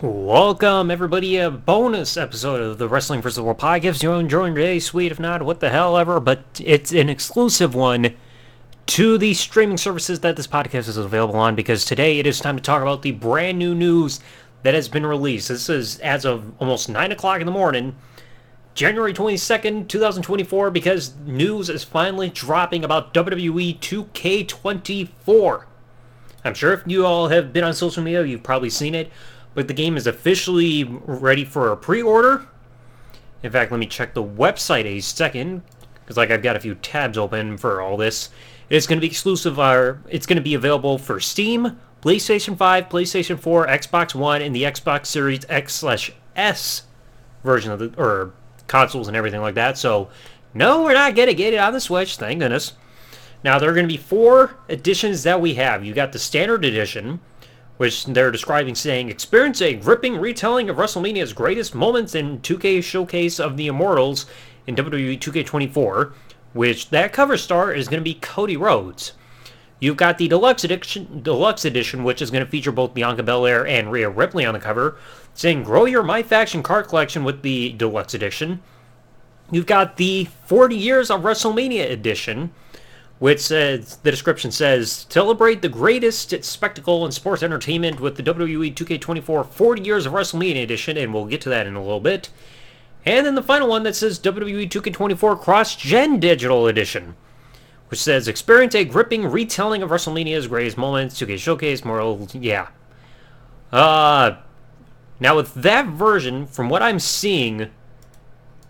Welcome, everybody, a bonus episode of the Wrestling vs. World podcast. You're enjoying today, sweet. If not, what the hell ever. But it's an exclusive one to the streaming services that this podcast is available on because today it is time to talk about the brand new news that has been released. This is as of almost 9 o'clock in the morning, January 22nd, 2024, because news is finally dropping about WWE 2K24. I'm sure if you all have been on social media, you've probably seen it but the game is officially ready for a pre-order. In fact, let me check the website a second, because like I've got a few tabs open for all this. It's going to be exclusive. Uh, it's going to be available for Steam, PlayStation 5, PlayStation 4, Xbox One, and the Xbox Series X slash S version of the or consoles and everything like that. So, no, we're not going to get it on the Switch. Thank goodness. Now there are going to be four editions that we have. You got the standard edition, which they're describing saying, experience a gripping retelling of WrestleMania's greatest moments in 2K Showcase of the Immortals in WWE 2K24, which that cover star is going to be Cody Rhodes. You've got the deluxe edition, deluxe edition, which is going to feature both Bianca Belair and Rhea Ripley on the cover, saying grow your My Faction card collection with the deluxe edition. You've got the 40 Years of WrestleMania edition, which says the description says celebrate the greatest spectacle in sports entertainment with the WWE 2K24 40 Years of WrestleMania edition, and we'll get to that in a little bit. And then the final one that says WWE 2K24 Cross Gen Digital Edition, which says experience a gripping retelling of WrestleMania's greatest moments, 2K Showcase, moral, yeah. Uh, now with that version, from what I'm seeing,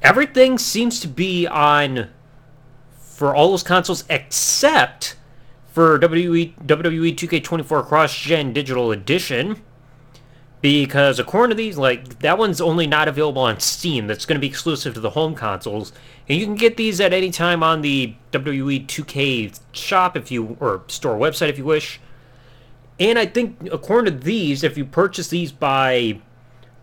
everything seems to be on for all those consoles except for WWE, WWE 2K24 Cross Gen Digital Edition. Because according to these, like that one's only not available on Steam. That's going to be exclusive to the home consoles, and you can get these at any time on the WWE 2K shop if you or store website if you wish. And I think according to these, if you purchase these by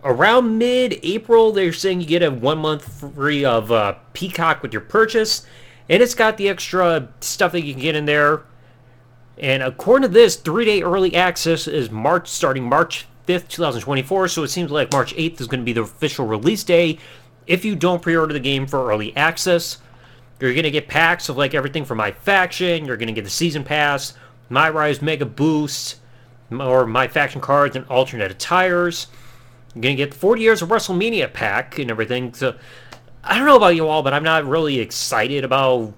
around mid-April, they're saying you get a one month free of uh, Peacock with your purchase and it's got the extra stuff that you can get in there. And according to this, three day early access is March starting March 5th, 2024. So it seems like March 8th is going to be the official release day. If you don't pre order the game for early access, you're going to get packs of like everything from My Faction, you're going to get the Season Pass, My Rise Mega Boost, or My Faction cards and alternate attires. You're going to get the 40 Years of WrestleMania pack and everything. So I don't know about you all, but I'm not really excited about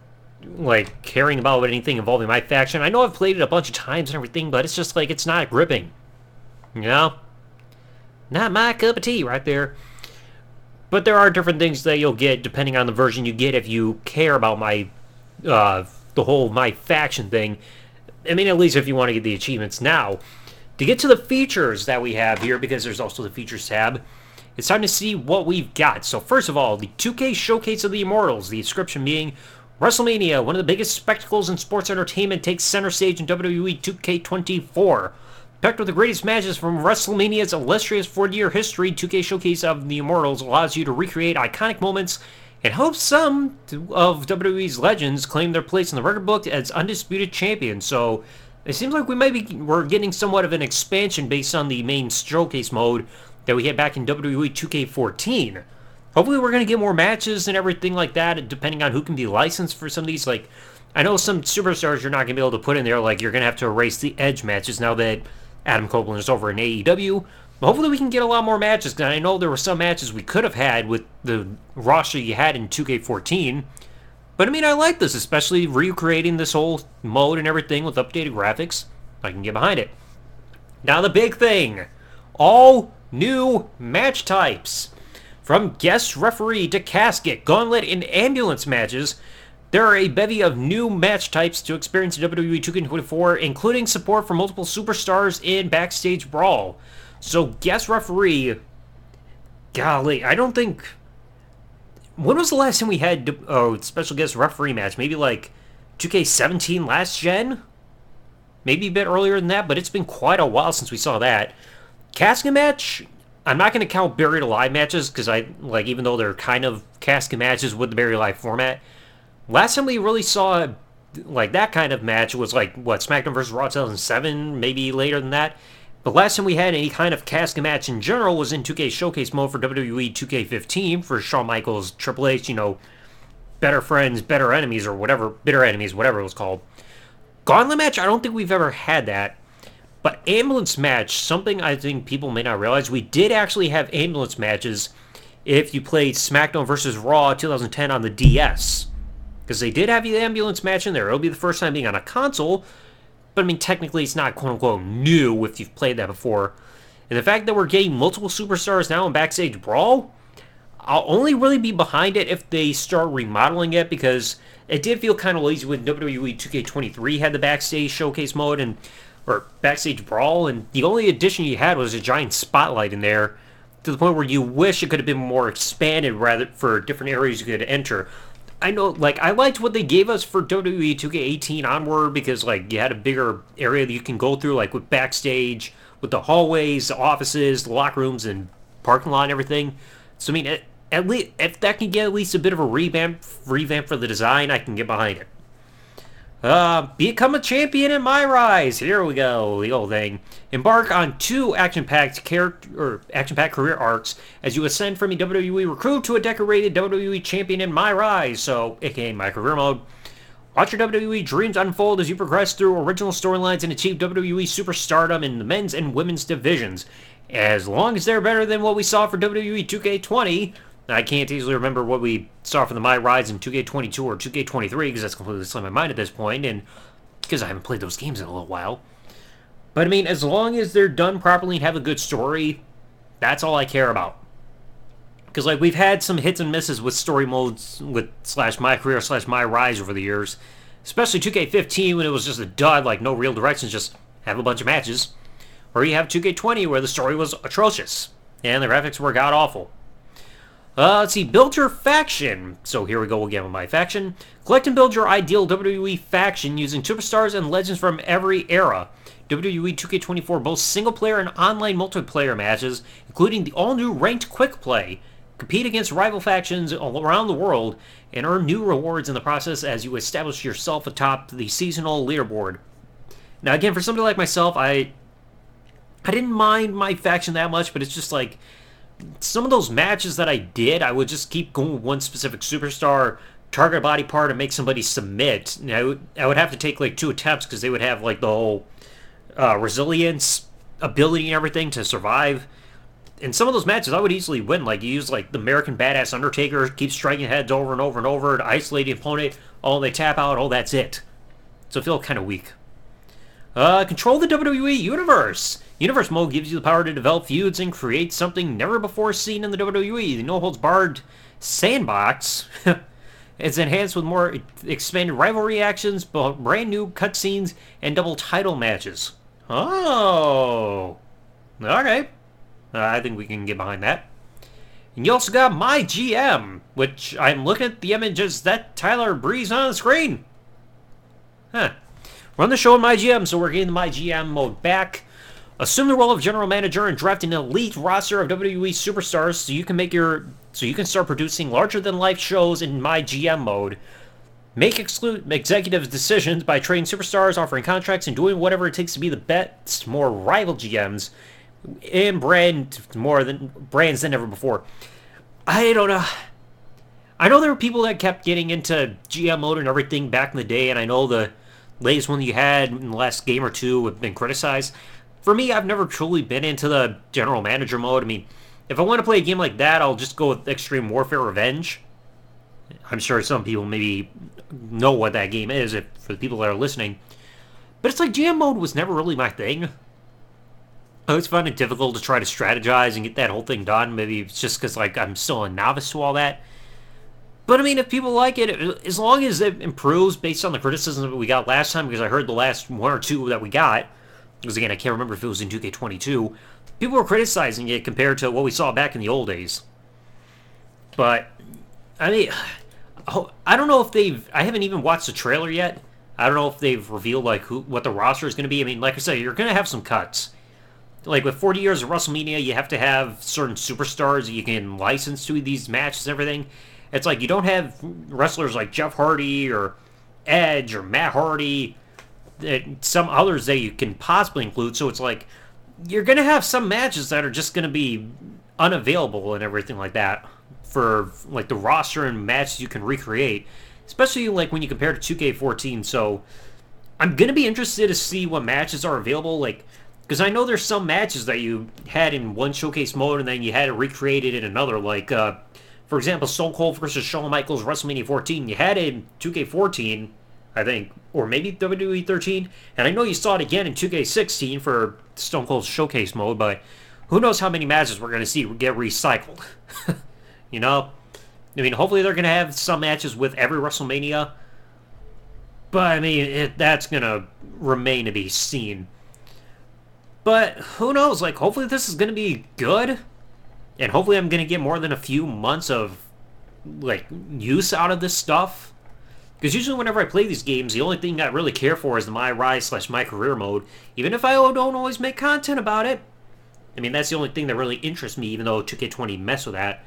like caring about anything involving my faction. I know I've played it a bunch of times and everything, but it's just like it's not gripping. You know? Not my cup of tea right there. But there are different things that you'll get depending on the version you get if you care about my uh the whole my faction thing. I mean at least if you want to get the achievements now. To get to the features that we have here, because there's also the features tab, it's time to see what we've got. So first of all, the 2K Showcase of the Immortals, the description being WrestleMania, one of the biggest spectacles in sports entertainment, takes center stage in WWE 2K24. Packed with the greatest matches from WrestleMania's illustrious 40-year history, 2K Showcase of the Immortals allows you to recreate iconic moments and help some of WWE's legends claim their place in the record book as undisputed champions. So it seems like we might be we're getting somewhat of an expansion based on the main showcase mode that we had back in WWE 2K14. Hopefully, we're going to get more matches and everything like that, depending on who can be licensed for some of these. Like, I know some superstars you're not going to be able to put in there. Like, you're going to have to erase the Edge matches now that Adam Copeland is over in AEW. But hopefully, we can get a lot more matches. Because I know there were some matches we could have had with the roster you had in 2K14. But I mean, I like this, especially recreating this whole mode and everything with updated graphics. I can get behind it. Now, the big thing all new match types. From guest referee to casket, gauntlet, and ambulance matches, there are a bevy of new match types to experience in WWE 2K24, including support for multiple superstars in Backstage Brawl. So, guest referee, golly, I don't think. When was the last time we had a oh, special guest referee match? Maybe like 2K17 last gen? Maybe a bit earlier than that, but it's been quite a while since we saw that. Casket match, I'm not going to count buried alive matches because I like even though they're kind of casket matches with the buried alive format. Last time we really saw like that kind of match was like what SmackDown versus Raw 2007, maybe later than that. But last time we had any kind of casket match in general was in 2K Showcase mode for WWE 2K15 for Shawn Michaels, Triple H, you know, better friends, better enemies, or whatever, bitter enemies, whatever it was called. Gauntlet match, I don't think we've ever had that. But ambulance match, something I think people may not realize, we did actually have ambulance matches if you played SmackDown vs. Raw 2010 on the DS. Because they did have the ambulance match in there. It'll be the first time being on a console, but I mean, technically, it's not quote unquote new if you've played that before. And the fact that we're getting multiple superstars now in Backstage Brawl, I'll only really be behind it if they start remodeling it because it did feel kind of lazy when WWE 2K23 had the Backstage Showcase mode and or Backstage Brawl, and the only addition you had was a giant spotlight in there to the point where you wish it could have been more expanded rather for different areas you could enter. I know, like, I liked what they gave us for WWE 2K18 onward because, like, you had a bigger area that you can go through, like, with backstage, with the hallways, the offices, the locker rooms, and parking lot and everything. So, I mean, at, at least, if that can get at least a bit of a revamp, revamp for the design, I can get behind it. Uh, become a champion in my rise. Here we go, the old thing. Embark on two action-packed character or action-packed career arcs as you ascend from a WWE recruit to a decorated WWE champion in my rise. So, aka my career mode. Watch your WWE dreams unfold as you progress through original storylines and achieve WWE superstardom in the men's and women's divisions. As long as they're better than what we saw for WWE 2K20, I can't easily remember what we saw from the My Rides in 2K22 or 2K23 because that's completely slipped my mind at this point, and because I haven't played those games in a little while. But I mean, as long as they're done properly and have a good story, that's all I care about. Because like we've had some hits and misses with story modes with slash my career slash my rise over the years, especially 2K15 when it was just a dud, like no real directions, just have a bunch of matches. Or you have 2K20 where the story was atrocious and the graphics were god awful. Uh, let's see, build your faction. So here we go again with my faction. Collect and build your ideal WWE faction using superstars and legends from every era. WWE 2K24 boasts single player and online multiplayer matches, including the all new ranked quick play. Compete against rival factions all around the world and earn new rewards in the process as you establish yourself atop the seasonal leaderboard. Now, again, for somebody like myself, I I didn't mind my faction that much, but it's just like some of those matches that I did, I would just keep going with one specific superstar, target body part, and make somebody submit. And I would, I would have to take like two attempts because they would have like the whole uh, resilience ability and everything to survive. In some of those matches, I would easily win. Like you use like the American Badass Undertaker, keep striking heads over and over and over to isolate the opponent. Oh, they tap out. Oh, that's it. So I feel kind of weak. Uh, control the WWE universe. Universe mode gives you the power to develop feuds and create something never before seen in the WWE. The no holds barred sandbox. it's enhanced with more expanded rivalry actions, brand new cutscenes, and double title matches. Oh, okay. Uh, I think we can get behind that. And you also got my GM, which I'm looking at the images that Tyler Breeze on the screen. Huh. Run the show in my GM, so we're getting the my GM mode back. Assume the role of general manager and draft an elite roster of WWE superstars so you can make your so you can start producing larger than life shows in my GM mode. Make exclu- executive decisions by trading superstars, offering contracts, and doing whatever it takes to be the best, more rival GMs and brand more than brands than ever before. I don't know. I know there were people that kept getting into GM mode and everything back in the day, and I know the latest one you had in the last game or two have been criticized for me, I've never truly been into the general manager mode. I mean, if I want to play a game like that, I'll just go with Extreme Warfare Revenge. I'm sure some people maybe know what that game is if, for the people that are listening. But it's like GM mode was never really my thing. I always find it difficult to try to strategize and get that whole thing done. Maybe it's just because like I'm still a novice to all that. But I mean, if people like it, as long as it improves based on the criticism that we got last time, because I heard the last one or two that we got, because again, I can't remember if it was in 2K22, people were criticizing it compared to what we saw back in the old days. But, I mean, oh, I don't know if they've, I haven't even watched the trailer yet. I don't know if they've revealed, like, who, what the roster is going to be. I mean, like I said, you're going to have some cuts. Like, with 40 years of WrestleMania, you have to have certain superstars you can license to these matches and everything. It's like you don't have wrestlers like Jeff Hardy or Edge or Matt Hardy some others that you can possibly include. So it's like you're gonna have some matches that are just gonna be unavailable and everything like that for like the roster and matches you can recreate, especially like when you compare to 2K14. So I'm gonna be interested to see what matches are available, like because I know there's some matches that you had in one showcase mode and then you had it recreated in another, like uh, for example, Stone Cold versus Shawn Michaels WrestleMania 14. You had it in 2K14, I think, or maybe WWE 13, and I know you saw it again in 2K16 for Stone Cold Showcase mode, but who knows how many matches we're going to see get recycled. you know? I mean, hopefully they're going to have some matches with every WrestleMania, but I mean, it, that's going to remain to be seen. But who knows? Like, hopefully this is going to be good, and hopefully I'm going to get more than a few months of like use out of this stuff. Because usually whenever I play these games, the only thing I really care for is the My Rise slash My Career mode, even if I don't always make content about it. I mean, that's the only thing that really interests me, even though 2K20 mess with that.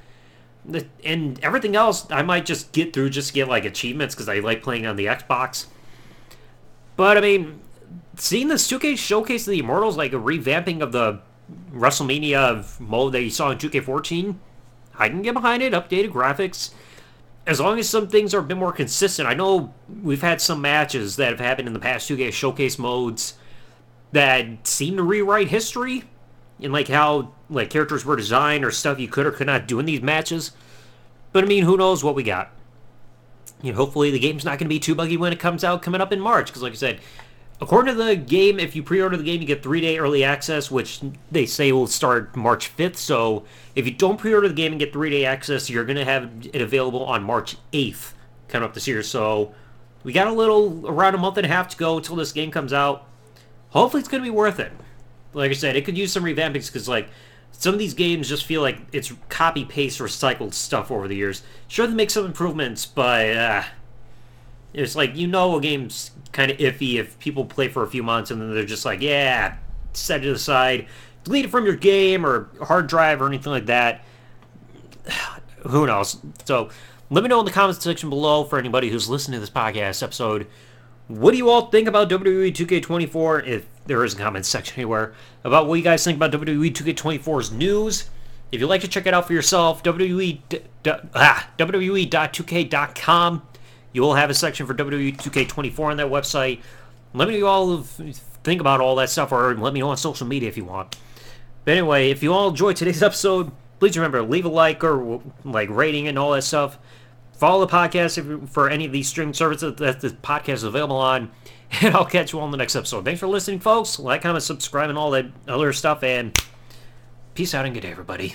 And everything else, I might just get through just to get like achievements because I like playing on the Xbox. But I mean, seeing this 2K showcase of the Immortals, like a revamping of the WrestleMania mode that you saw in 2K14, I can get behind it. Updated graphics. As long as some things are a bit more consistent. I know we've had some matches that have happened in the past 2K showcase modes that seem to rewrite history in like how like characters were designed or stuff you could or could not do in these matches. But I mean, who knows what we got? You know, hopefully the game's not going to be too buggy when it comes out coming up in March. Because like I said, according to the game, if you pre-order the game, you get three-day early access, which they say will start March 5th. So if you don't pre-order the game and get three-day access, you're going to have it available on March 8th coming up this year. So we got a little around a month and a half to go until this game comes out. Hopefully, it's going to be worth it like I said, it could use some revampings because like some of these games just feel like it's copy paste recycled stuff over the years. Sure, they make some improvements, but uh, it's like you know a game's kind of iffy if people play for a few months and then they're just like, yeah, set it aside, delete it from your game or hard drive or anything like that. Who knows? So let me know in the comments section below for anybody who's listening to this podcast episode what do you all think about WWE 2K24? If there is a comment section anywhere about what you guys think about WWE 2K24's news. If you'd like to check it out for yourself, WWE, ah, WWE.2K.com. You will have a section for WWE 2K24 on that website. Let me know all think about all that stuff, or let me know on social media if you want. But anyway, if you all enjoyed today's episode, please remember leave a like or like rating and all that stuff. Follow the podcast for any of these streaming services that the podcast is available on. And I'll catch you all on the next episode. Thanks for listening, folks. Like, comment, subscribe, and all that other stuff. And peace out and good day, everybody.